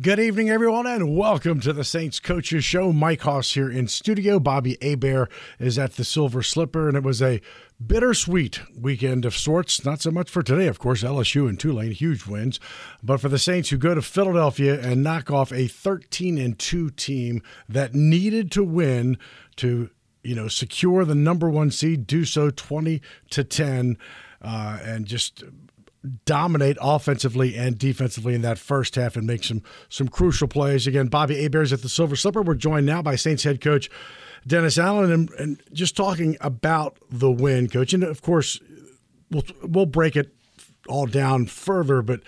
Good evening, everyone, and welcome to the Saints Coaches Show. Mike Hoss here in studio. Bobby Hebert is at the Silver Slipper, and it was a bittersweet weekend of sorts. Not so much for today, of course. LSU and Tulane, huge wins, but for the Saints who go to Philadelphia and knock off a 13 and 2 team that needed to win to, you know, secure the number one seed, do so 20 to 10, uh, and just dominate offensively and defensively in that first half and make some some crucial plays. Again, Bobby Hebert's at the Silver Slipper. We're joined now by Saints head coach Dennis Allen, and, and just talking about the win, coach. And of course, we'll we'll break it all down further, but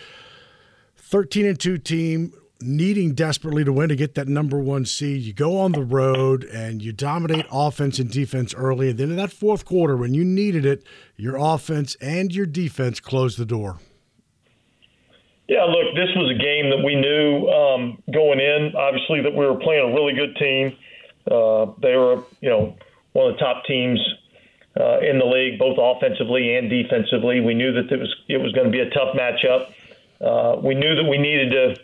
thirteen and two team needing desperately to win to get that number one seed. You go on the road and you dominate offense and defense early. And then in that fourth quarter, when you needed it, your offense and your defense closed the door. Yeah, look, this was a game that we knew um, going in, obviously, that we were playing a really good team. Uh, they were, you know, one of the top teams uh, in the league, both offensively and defensively. We knew that it was it was going to be a tough matchup. Uh, we knew that we needed to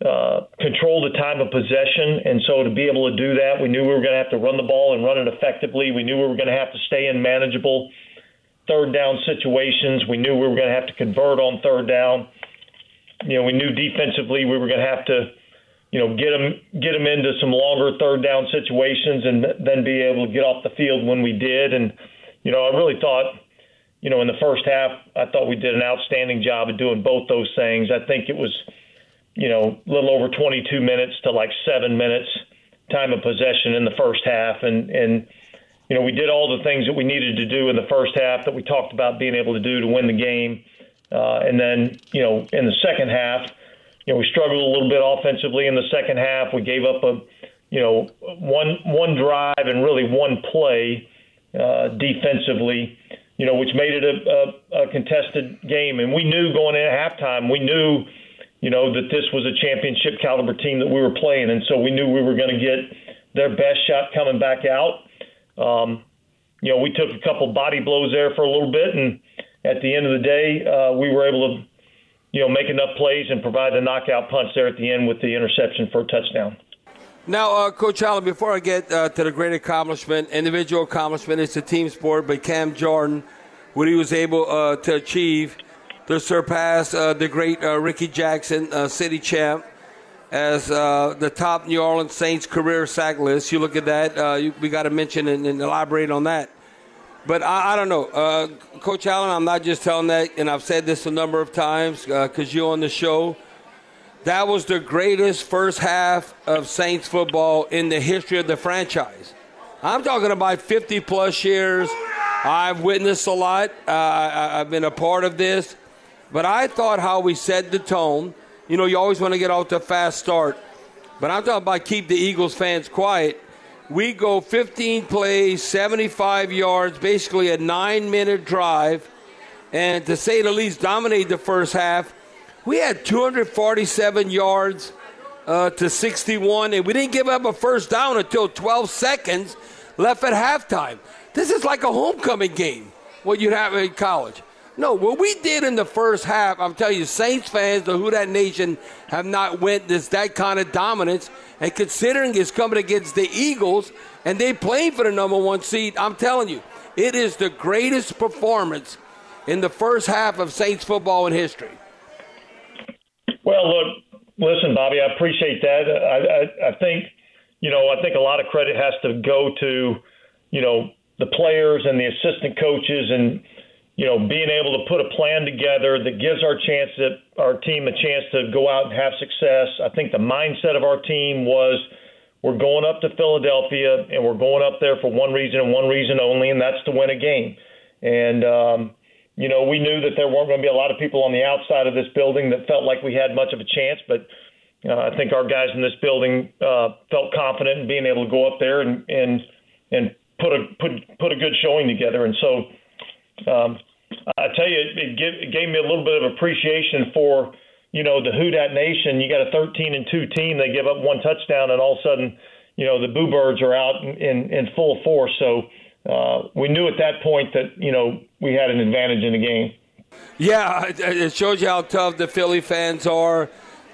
uh, control the time of possession. And so to be able to do that, we knew we were going to have to run the ball and run it effectively. We knew we were going to have to stay in manageable third down situations. We knew we were going to have to convert on third down. You know, we knew defensively we were going to have to, you know, get them get them into some longer third down situations and then be able to get off the field when we did. And you know, I really thought, you know, in the first half, I thought we did an outstanding job of doing both those things. I think it was you know, a little over 22 minutes to like seven minutes time of possession in the first half. And, and, you know, we did all the things that we needed to do in the first half that we talked about being able to do to win the game. Uh, and then, you know, in the second half, you know, we struggled a little bit offensively in the second half. We gave up a, you know, one one drive and really one play uh, defensively, you know, which made it a, a, a contested game. And we knew going in at halftime, we knew – you know, that this was a championship caliber team that we were playing. And so we knew we were going to get their best shot coming back out. Um, you know, we took a couple body blows there for a little bit. And at the end of the day, uh, we were able to, you know, make enough plays and provide the knockout punch there at the end with the interception for a touchdown. Now, uh, Coach Allen, before I get uh, to the great accomplishment, individual accomplishment, it's a team sport, but Cam Jordan, what he was able uh, to achieve – to surpass uh, the great uh, Rickey Jackson, uh, city champ, as uh, the top New Orleans Saints career sack list. You look at that, uh, you, we got to mention and, and, elaborate on that. But I, I don't know, uh, Coach Allen. I'm not just telling that, and I've said this a number of times because you're on the show. That was the greatest first half of Saints football in the history of the franchise. I'm talking about 50 plus years. I've witnessed a lot. I, I've been a part of this. But I thought how we set the tone. You know, you always want to get off to a fast start. But I'm talking about keep the Eagles fans quiet. We go 15 plays, 75 yards, basically a nine minute drive. And to say the least, dominate the first half. We had 247 yards uh, to 61, and we didn't give up a first down until 12 seconds left at halftime. This is like a homecoming game, what you'd have in college. No, what we did in the first half, I'm telling you, Saints fans, the Who Dat Nation, have not witnessed that kind of dominance. And considering it's coming against the Eagles and they playing for the number one seed, I'm telling you, it is the greatest performance in the first half of Saints football in history. Well, look, listen, Bobby, I appreciate that. I, I, I think, you know, I think a lot of credit has to go to, you know, the players and the assistant coaches and, you know, being able to put a plan together that gives our chance that our team a chance to go out and have success. I think the mindset of our team was we're going up to Philadelphia and we're going up there for one reason and one reason only, and that's to win a game. And um, you know, we knew that there weren't going to be a lot of people on the outside of this building that felt like we had much of a chance, but uh, I think our guys in this building uh, felt confident in being able to go up there and and and put a put put a good showing together. And so, um, I tell you, it, give, it gave me a little bit of appreciation for you know the Who Dat Nation. You got a 13 and two team. They give up one touchdown, and all of a sudden, you know the Boo Birds are out in in, in full force. So uh, we knew at that point that you know we had an advantage in the game. Yeah, it shows you how tough the Philly fans are.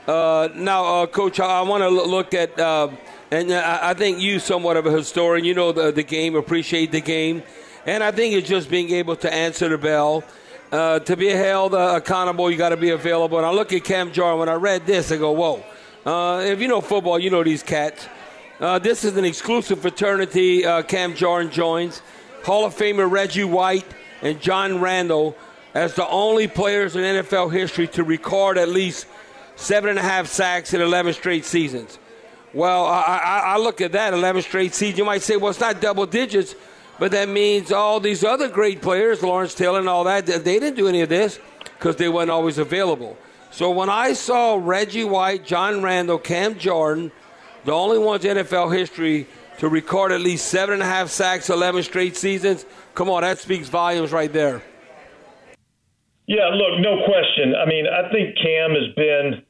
Uh, now, uh, Coach, I want to look at, uh, and I think you, somewhat of a historian, you know the, the game, appreciate the game, and I think it's just being able to answer the bell. Uh, to be held uh, accountable, you got to be available. And I look at Cam Jordan. When I read this, I go, "Whoa!" if you know football, you know these cats. Uh, this is an exclusive fraternity. Uh, Cam Jordan joins. Hall of Famer Reggie White and John Randle as the only players in NFL history to record at least seven and a half sacks in 11 straight seasons. Well, I, I, I look at that 11 straight seasons. You might say, well, it's not double digits, but that means all these other great players, Lawrence Taylor and all that, they didn't do any of this because they weren't always available. So when I saw Reggie White, John Randle, Cam Jordan – the only ones in NFL history to record at least seven and a half sacks, 11 straight seasons. Come on, that speaks volumes right there. Yeah, look, no question. I mean, I think Cam has been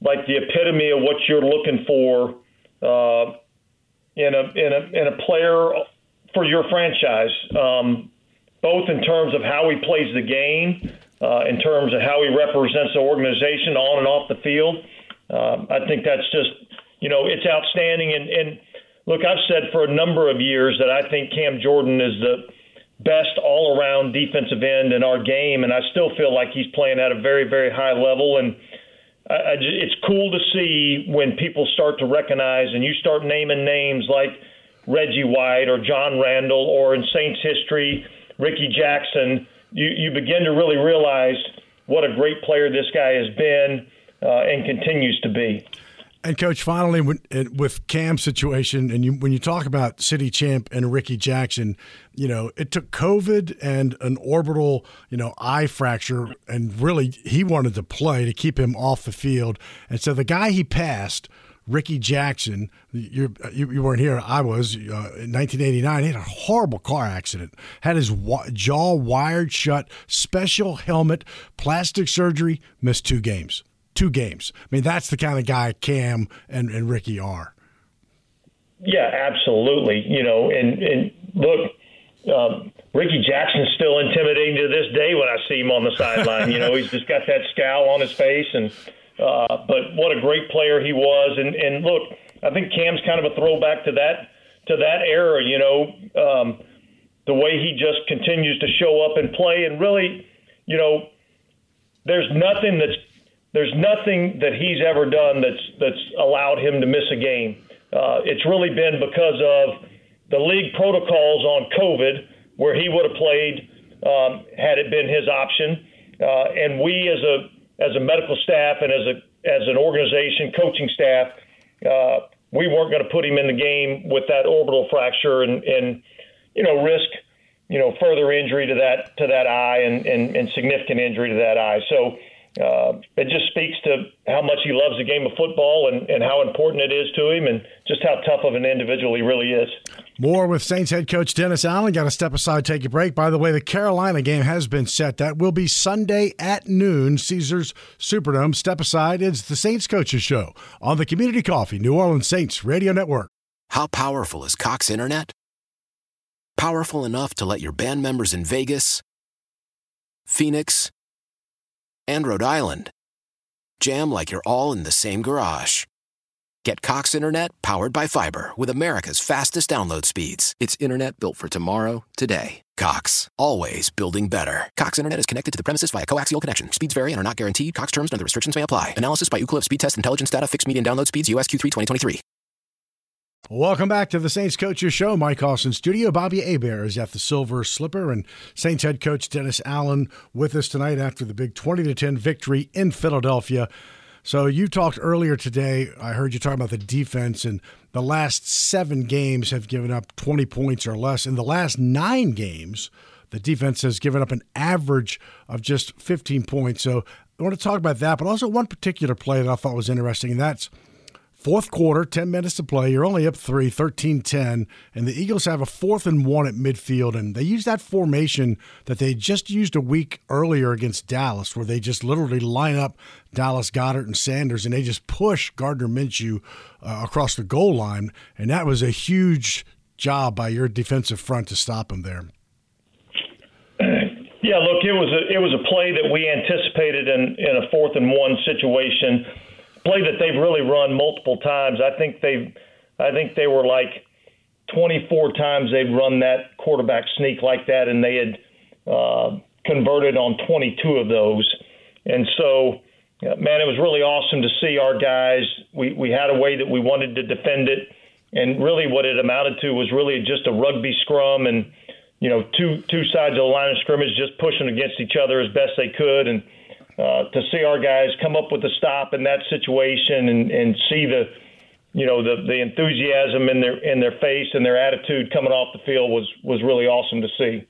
like the epitome of what you're looking for uh, in a in a in a player for your franchise, um, both in terms of how he plays the game, uh, in terms of how he represents the organization on and off the field. Um, I think that's just you know, it's outstanding. And, and look, I've said for a number of years that I think Cam Jordan is the best all around defensive end in our game. And I still feel like he's playing at a very, very high level. And I, I it's cool to see when people start to recognize and you start naming names like Reggie White or John Randle or in Saints history, Rickey Jackson. You, you begin to really realize what a great player this guy has been uh, and continues to be. And coach, finally, with Cam's situation, and you, when you talk about City Champ and Rickey Jackson, you know it took COVID and an orbital, you know, eye fracture, and really he wanted to play to keep him off the field. And so the guy he passed, Rickey Jackson, you, you weren't here. I was uh, in 1989. He had a horrible car accident. Had his wa- jaw wired shut. Special helmet, plastic surgery. Missed two games two games. I mean, that's the kind of guy Cam and, and Rickey are. Yeah, absolutely. You know, and, and look, um, Rickey Jackson's still intimidating to this day when I see him on the sideline. you know, he's just got that scowl on his face, and uh, but what a great player he was. And and look, I think Cam's kind of a throwback to that to that era. You know, um, the way he just continues to show up and play, and really, you know, there's nothing that's there's nothing that he's ever done that's that's allowed him to miss a game. Uh, it's really been because of the league protocols on COVID, where he would have played um, had it been his option. Uh, and we, as a as a medical staff and as a as an organization, coaching staff, uh, we weren't going to put him in the game with that orbital fracture and, and you know risk you know further injury to that to that eye and, and, and significant injury to that eye. So uh, it just speaks to how much he loves the game of football and, and how important it is to him and just how tough of an individual he really is. More with Saints head coach Dennis Allen. Got to step aside, take a break. By the way, the Carolina game has been set. That will be Sunday at noon, Caesars Superdome. Step aside. It's the Saints Coaches Show on the Community Coffee New Orleans Saints Radio Network. How powerful is Cox Internet? Powerful enough to let your band members in Vegas, Phoenix, and Rhode Island. Jam like you're all in the same garage. Get Cox Internet powered by fiber with America's fastest download speeds. It's internet built for tomorrow, today. Cox, always building better. Cox Internet is connected to the premises via coaxial connection. Speeds vary and are not guaranteed. Cox terms and other restrictions may apply. Analysis by Ookla Speed Test Intelligence Data. Fixed median download speeds. USQ3 2023. Welcome back to the Saints Coaches Show. Mike Hoss in studio. Bobby Hebert is at the Silver Slipper, and Saints head coach Dennis Allen with us tonight after the big 20 to 10 victory in Philadelphia. So you talked earlier today. I heard you talk about the defense, and the last seven games have given up 20 points or less. In the last nine games, the defense has given up an average of just 15 points. So I want to talk about that, but also one particular play that I thought was interesting, and that's Fourth quarter, 10 minutes to play. You're only up three, 13 10. And the Eagles have a fourth and one at midfield. And they use that formation that they just used a week earlier against Dallas, where they just literally line up Dallas Goedert and Sanders and they just push Gardner Minshew uh, across the goal line. And that was a huge job by your defensive front to stop him there. Yeah, look, it was a it was a play that we anticipated in in a fourth and one situation play that they've really run multiple times. I think they've, I think they were like 24 times they've run that quarterback sneak like that, and they had uh, converted on 22 of those. And so, man, it was really awesome to see our guys. We we had a way that we wanted to defend it, and really what it amounted to was really just a rugby scrum and you know two two sides of the line of scrimmage just pushing against each other as best they could and uh, to see our guys come up with a stop in that situation and, and see the you know the the enthusiasm in their in their face and their attitude coming off the field was was really awesome to see.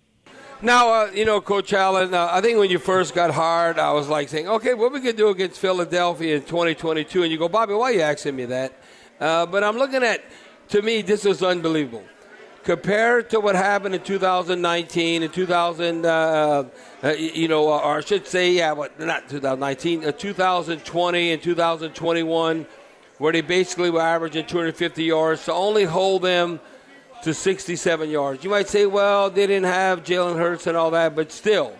Now, uh, you know, Coach Allen, uh, I think when you first got hired, I was like saying, okay, what we could do against Philadelphia in 2022? And you go, Bobby, why are you asking me that? Uh, but I'm looking at, to me, this is unbelievable compared to what happened in 2019 and 2000, uh, uh, you know, or I should say, yeah, what not 2019, uh, 2020 and 2021, where they basically were averaging 250 yards to only hold them to 67 yards. You might say, well, they didn't have Jalen Hurts and all that, but still,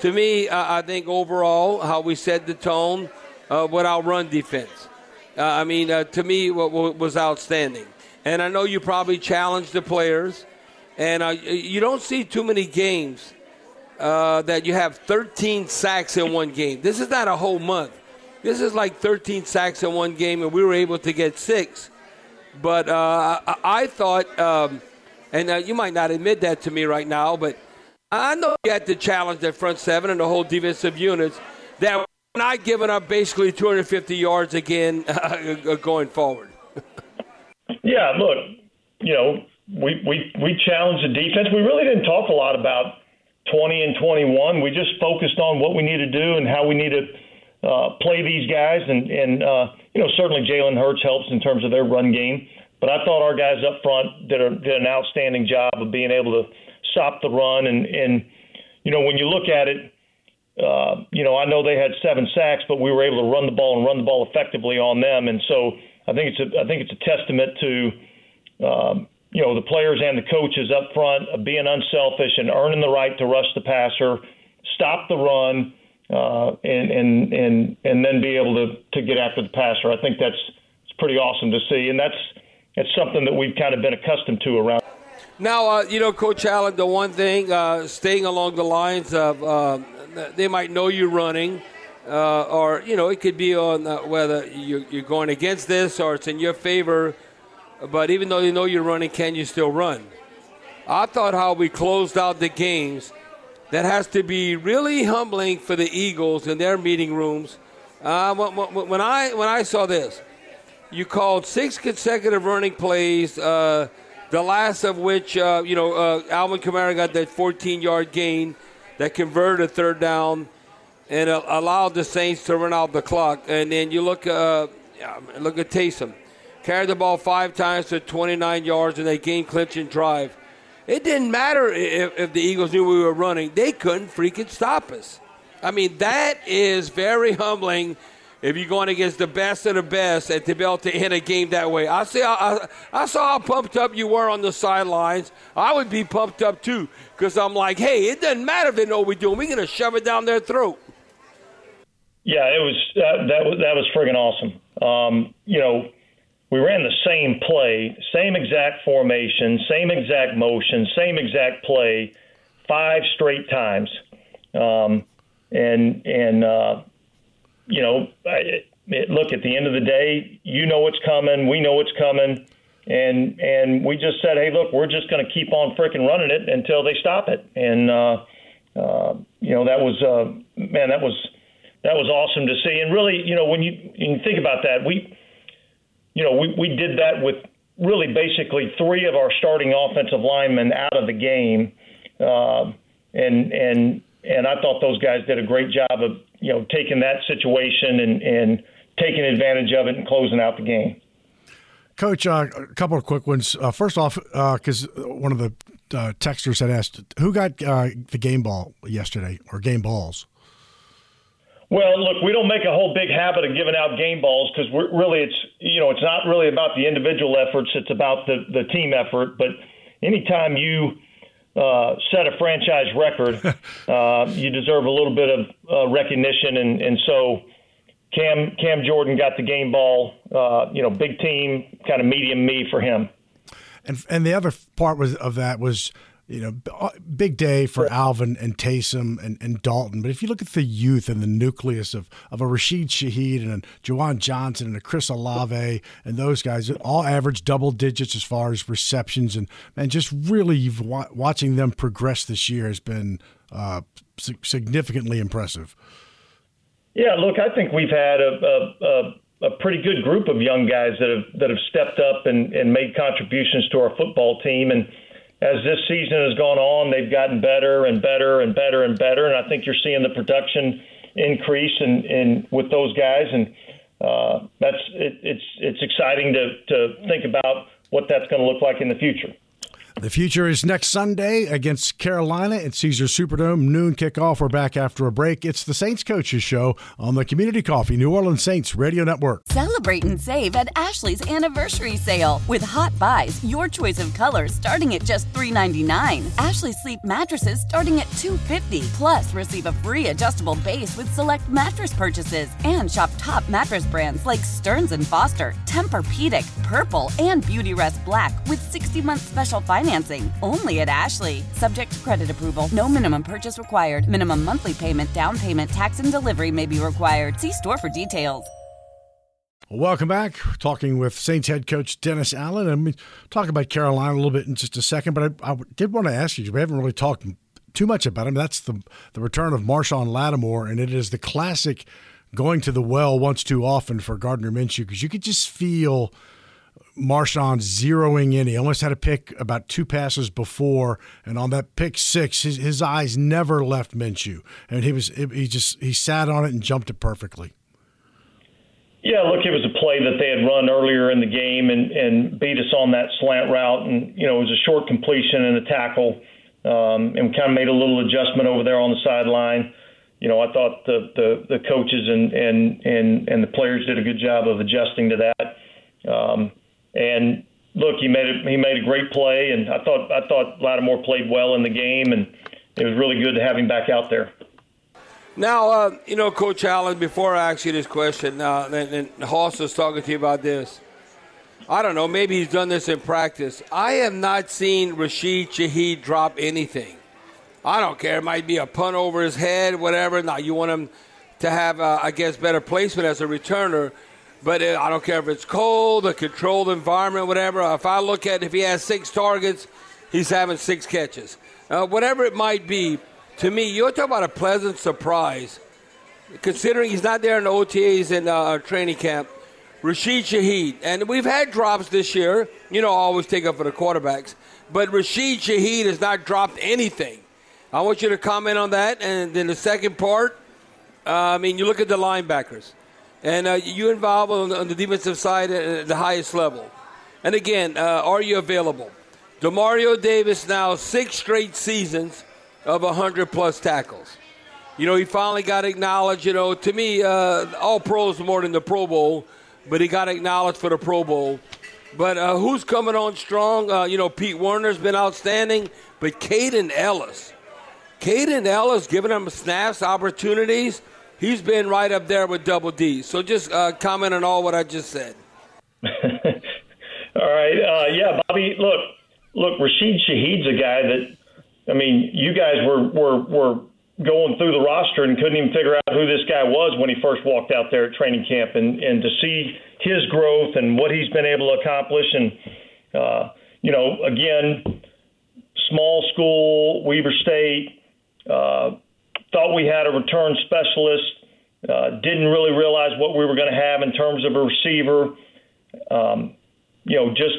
to me, uh, I think overall how we set the tone uh, with our run defense. Uh, I mean, uh, to me, what was outstanding and I know you probably challenge the players, and uh, you don't see too many games uh, that you have 13 sacks in one game. This is not a whole month. This is like 13 sacks in one game, and we were able to get six. But uh, I, I, thought, um, and uh, you might not admit that to me right now, but I know you had to challenge that front seven and the whole defensive units that we're not giving up basically 250 yards again uh, going forward. Yeah, look, you know, we we we challenged the defense. We really didn't talk a lot about 20 and 21. We just focused on what we need to do and how we need to uh, play these guys. And and uh, you know, certainly Jalen Hurts helps in terms of their run game. But I thought our guys up front did, a, did an outstanding job of being able to stop the run. And and you know, when you look at it. Uh, you know, I know they had seven sacks, but we were able to run the ball and run the ball effectively on them. And so, I think it's a I think it's a testament to um, you know the players and the coaches up front of being unselfish and earning the right to rush the passer, stop the run, uh, and and and and then be able to to get after the passer. I think that's it's pretty awesome to see, and that's it's something that we've kind of been accustomed to around. Now, uh, you know, Coach Allen, the one thing, uh, staying along the lines of uh, they might know you're running, uh, or you know it could be on uh, whether you, you're going against this or it's in your favor. But even though you know you're running, can you still run? I thought how we closed out the games. That has to be really humbling for the Eagles in their meeting rooms. Uh, when, I when I saw this, you called six consecutive running plays. Uh, the last of which, uh, you know, uh, Alvin Kamara got that 14-yard gain that converted a third down and allowed the Saints to run out the clock. And then you look, uh, look at Taysom, carried the ball five times to 29 yards in a game clinching drive. It didn't matter if, if the Eagles knew we were running; they couldn't freaking stop us. I mean, that is very humbling if you're going against the best of the best and to be able to end a game that way. I see. I, I saw how pumped up you were on the sidelines. I would be pumped up too because I'm like, hey, it doesn't matter if they know what we're doing. We're going to shove it down their throat. Yeah, it was that, that was that was friggin' awesome. Um, you know, we ran the same play, same exact formation, same exact motion, same exact play, five straight times. Um, and and uh, you know, I, it, look at the end of the day, you know what's coming, we know what's coming, and and we just said, hey, look, we're just going to keep on freaking running it until they stop it. And uh, uh, you know, that was uh, man, that was that was awesome to see. And really, you know, when you, when you think about that, we, you know, we, we did that with really basically three of our starting offensive linemen out of the game, uh, and and and I thought those guys did a great job of you know taking that situation and and taking advantage of it and closing out the game. Coach, uh, a couple of quick ones. Uh, first off, because uh, one of the uh, texters had asked, who got uh, the game ball yesterday or game balls? Well, look, we don't make a whole big habit of giving out game balls because we're really it's you know it's not really about the individual efforts; it's about the the team effort. But anytime you uh, set a franchise record, uh, you deserve a little bit of uh, recognition, and and so Cam Cam Jordan got the game ball. Uh, you know, big team, kind of medium me for him. And and the other part was of that was you know, uh, big day for Alvin and Taysom and, and Dalton. But if you look at the youth and the nucleus of, of a Rashid Shaheed and a Juwan Johnson and a Chris Olave and those guys, all average double digits as far as receptions. And, and just really watching them progress this year has been uh, significantly impressive. Yeah, look, I think we've had a, a, a, pretty good group of young guys that have that have stepped up and, and made contributions to our football team. And as this season has gone on, they've gotten better and better and better and better. And I think you're seeing the production increase in, in with those guys, and uh, that's it, it's it's exciting to to think about what that's going to look like in the future. The future is next Sunday against Carolina at Caesar Superdome. Noon kickoff. We're back after a break. It's the Saints Coaches Show on the Community Coffee New Orleans Saints Radio Network. Celebrate and save at Ashley's anniversary sale with hot buys. Your choice of colors starting at just $3.99. Ashley Sleep mattresses starting at $2.50. Plus, receive a free adjustable base with select mattress purchases and shop top mattress brands like Stearns and Foster, Tempur-Pedic, Purple, and Beautyrest Black with 60 month special financing only at Ashley. Subject to credit approval. No minimum purchase required. Minimum monthly payment, down payment, tax, and delivery may be required. See store for details. Welcome back. We're talking with Saints head coach Dennis Allen, and we talk about Carolina a little bit in just a second. But I, I did want to ask you. We haven't really talked too much about him. That's the the return of Marshon Lattimore, and it is the classic going to the well once too often for Gardner Minshew because you could just feel Marshon zeroing in. He almost had a pick about two passes before, and on that pick six, his, his eyes never left Minshew, and he was he just he sat on it and jumped it perfectly. Yeah, look, it was a play that they had run earlier in the game and, and beat us on that slant route, and you know it was a short completion and a tackle, um, and we kind of made a little adjustment over there on the sideline. You know, I thought the the, the coaches and, and and and the players did a good job of adjusting to that. Um, and look, he made it. He made a great play, and I thought I thought Lattimore played well in the game, and it was really good to have him back out there. Now, uh, you know, Coach Allen. Before I ask you this question, uh, and, and Hoss was talking to you about this. I don't know. Maybe he's done this in practice. I have not seen Rashid Shaheed drop anything. I don't care. It might be a punt over his head, whatever. Now you want him to have, uh, I guess, better placement as a returner. But I don't care if it's cold, a controlled environment, whatever. If I look at if he has six targets, he's having six catches. Uh, whatever it might be, to me, you're talking about a pleasant surprise. Considering he's not there in the OTAs and uh, training camp, Rashid Shaheed, and we've had drops this year. You know, I always take up for the quarterbacks, but Rashid Shaheed has not dropped anything. I want you to comment on that. And then the second part, uh, I mean, you look at the linebackers and uh, you involved on the, on the, defensive side at the highest level. And again, uh, are you available? Demario Davis now six straight seasons of 100 plus tackles. You know, he finally got acknowledged. You know, to me, uh, all pros more than the Pro Bowl, but he got acknowledged for the Pro Bowl. But uh, who's coming on strong? Uh, you know, Pete Werner's been outstanding, but Kaden Elliss. Kaden Elliss giving him snaps, opportunities he's been right up there with Double D. So just uh, comment on all what I just said. all right, uh, yeah, Bobby. Look, look, Rashid Shaheed's a guy that I mean, you guys were were were going through the roster and couldn't even figure out who this guy was when he first walked out there at training camp, and and to see his growth and what he's been able to accomplish, and uh, you know, again, small school, Weber State. Uh, thought we had a return specialist. Uh, didn't really realize what we were going to have in terms of a receiver. Um, you know, just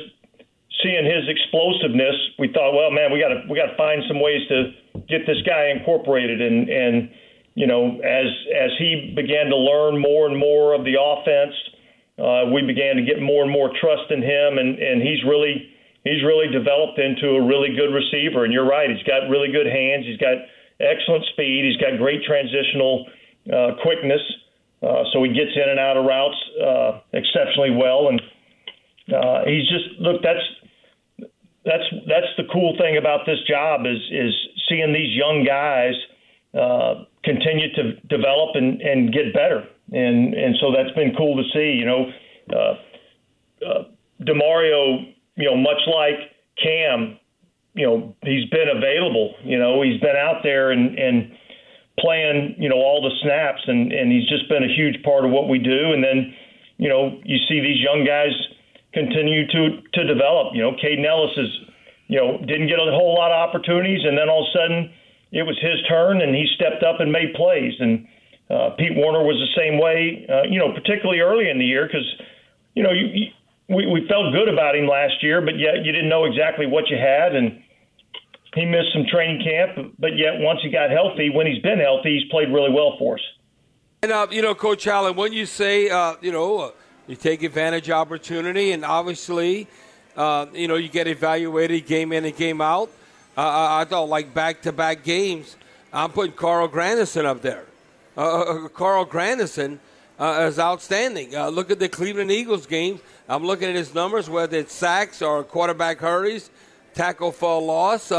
seeing his explosiveness, we thought, well, man, we got to we got to find some ways to get this guy incorporated. And and you know, as as he began to learn more and more of the offense, uh, we began to get more and more trust in him, and and he's really he's really developed into a really good receiver. And you're right, he's got really good hands. He's got excellent speed. He's got great transitional uh, quickness. Uh, so he gets in and out of routes uh, exceptionally well, and uh, he's just look. That's that's that's the cool thing about this job is is seeing these young guys uh, continue to develop and, and get better, and and so that's been cool to see. You know, uh, uh, Demario, you know, much like Cam, you know, he's been available. You know, he's been out there and and playing, you know, all the snaps, and and he's just been a huge part of what we do. And then, you know, you see these young guys continue to to develop. You know, Kaden Elliss is, you know, didn't get a whole lot of opportunities, and then all of a sudden it was his turn, and he stepped up and made plays. And uh, Pete Werner was the same way. Uh, you know, particularly early in the year because, you know, you, you, we we felt good about him last year, but yet you didn't know exactly what you had, and he missed some training camp. But yet once he got healthy, when he's been healthy, he's played really well for us. And uh, you know, Coach Allen, when you say, uh, you know uh, you take advantage of opportunity, and obviously, uh, you know, you get evaluated game in and game out. I thought like back to back games, I'm putting Carl Granderson up there. Uh, uh Carl Granderson uh, is outstanding. look at the Cleveland Eagles game. I'm looking at his numbers, whether it's sacks or quarterback hurries, tackle for loss.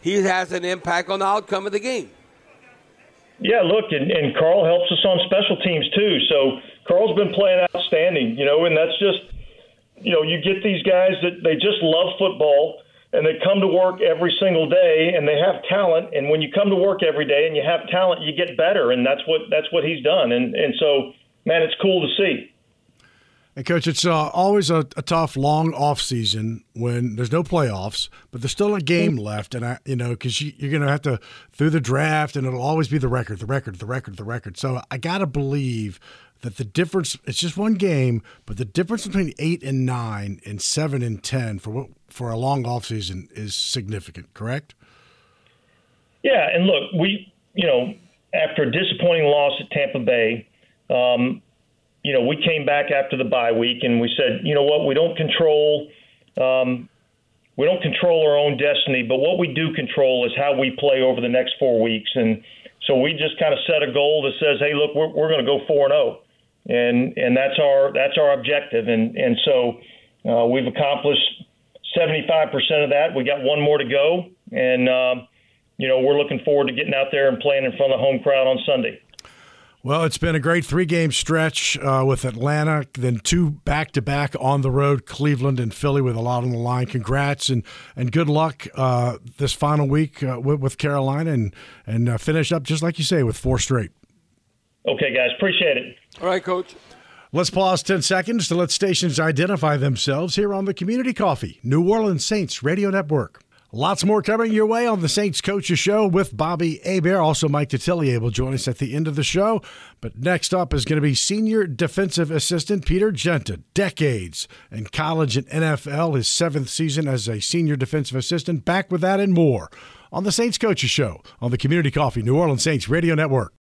he has an impact on the outcome of the game. Yeah, look, and, and Carl helps us on special teams too. So Carl's been playing outstanding, you know, and that's just, you know, you get these guys that they just love football and they come to work every single day and they have talent. And when you come to work every day and you have talent, you get better. And that's what that's what he's done. And and so, man, it's cool to see. And coach, it's uh, always a, a, tough, long off season when there's no playoffs, but there's still a game left, and I, you know, because you, are going to have to through the draft, and it'll always be the record, the record, the record, the record. So I got to believe that the difference it's just one game, but the difference between eight and nine and seven and ten for what, for a long off season is significant. Correct? Yeah, and look, we you know after a disappointing loss at Tampa Bay, um, you know we came back after the bye week and we said, you know what, we don't control. Um, we don't control our own destiny, but what we do control is how we play over the next four weeks. And so we just kind of set a goal that says, hey, look, we're, we're going to go 4 and 0 and and that's our that's our objective. And and so uh, we've accomplished 75% of that. We got one more to go, and um, you know we're looking forward to getting out there and playing in front of the home crowd on Sunday. Well, it's been a great three game stretch uh, with Atlanta, then two back to back on the road, Cleveland and Philly, with a lot on the line. Congrats and, and good luck uh, this final week uh, with, with, Carolina and, and uh, finish up, just like you say, with four straight. Okay, guys. Appreciate it. All right, Coach. Let's pause 10 seconds to let stations identify themselves here on the Community Coffee, New Orleans Saints Radio Network. Lots more coming your way on the Saints Coaches Show with Bobby Hebert. Also, Mike Detillier will join us at the end of the show. But next up is going to be Senior Defensive Assistant Peter Giunta. Decades in college and NFL, his seventh season as a Senior Defensive Assistant. Back with that and more on the Saints Coaches Show on the Community Coffee New Orleans Saints Radio Network.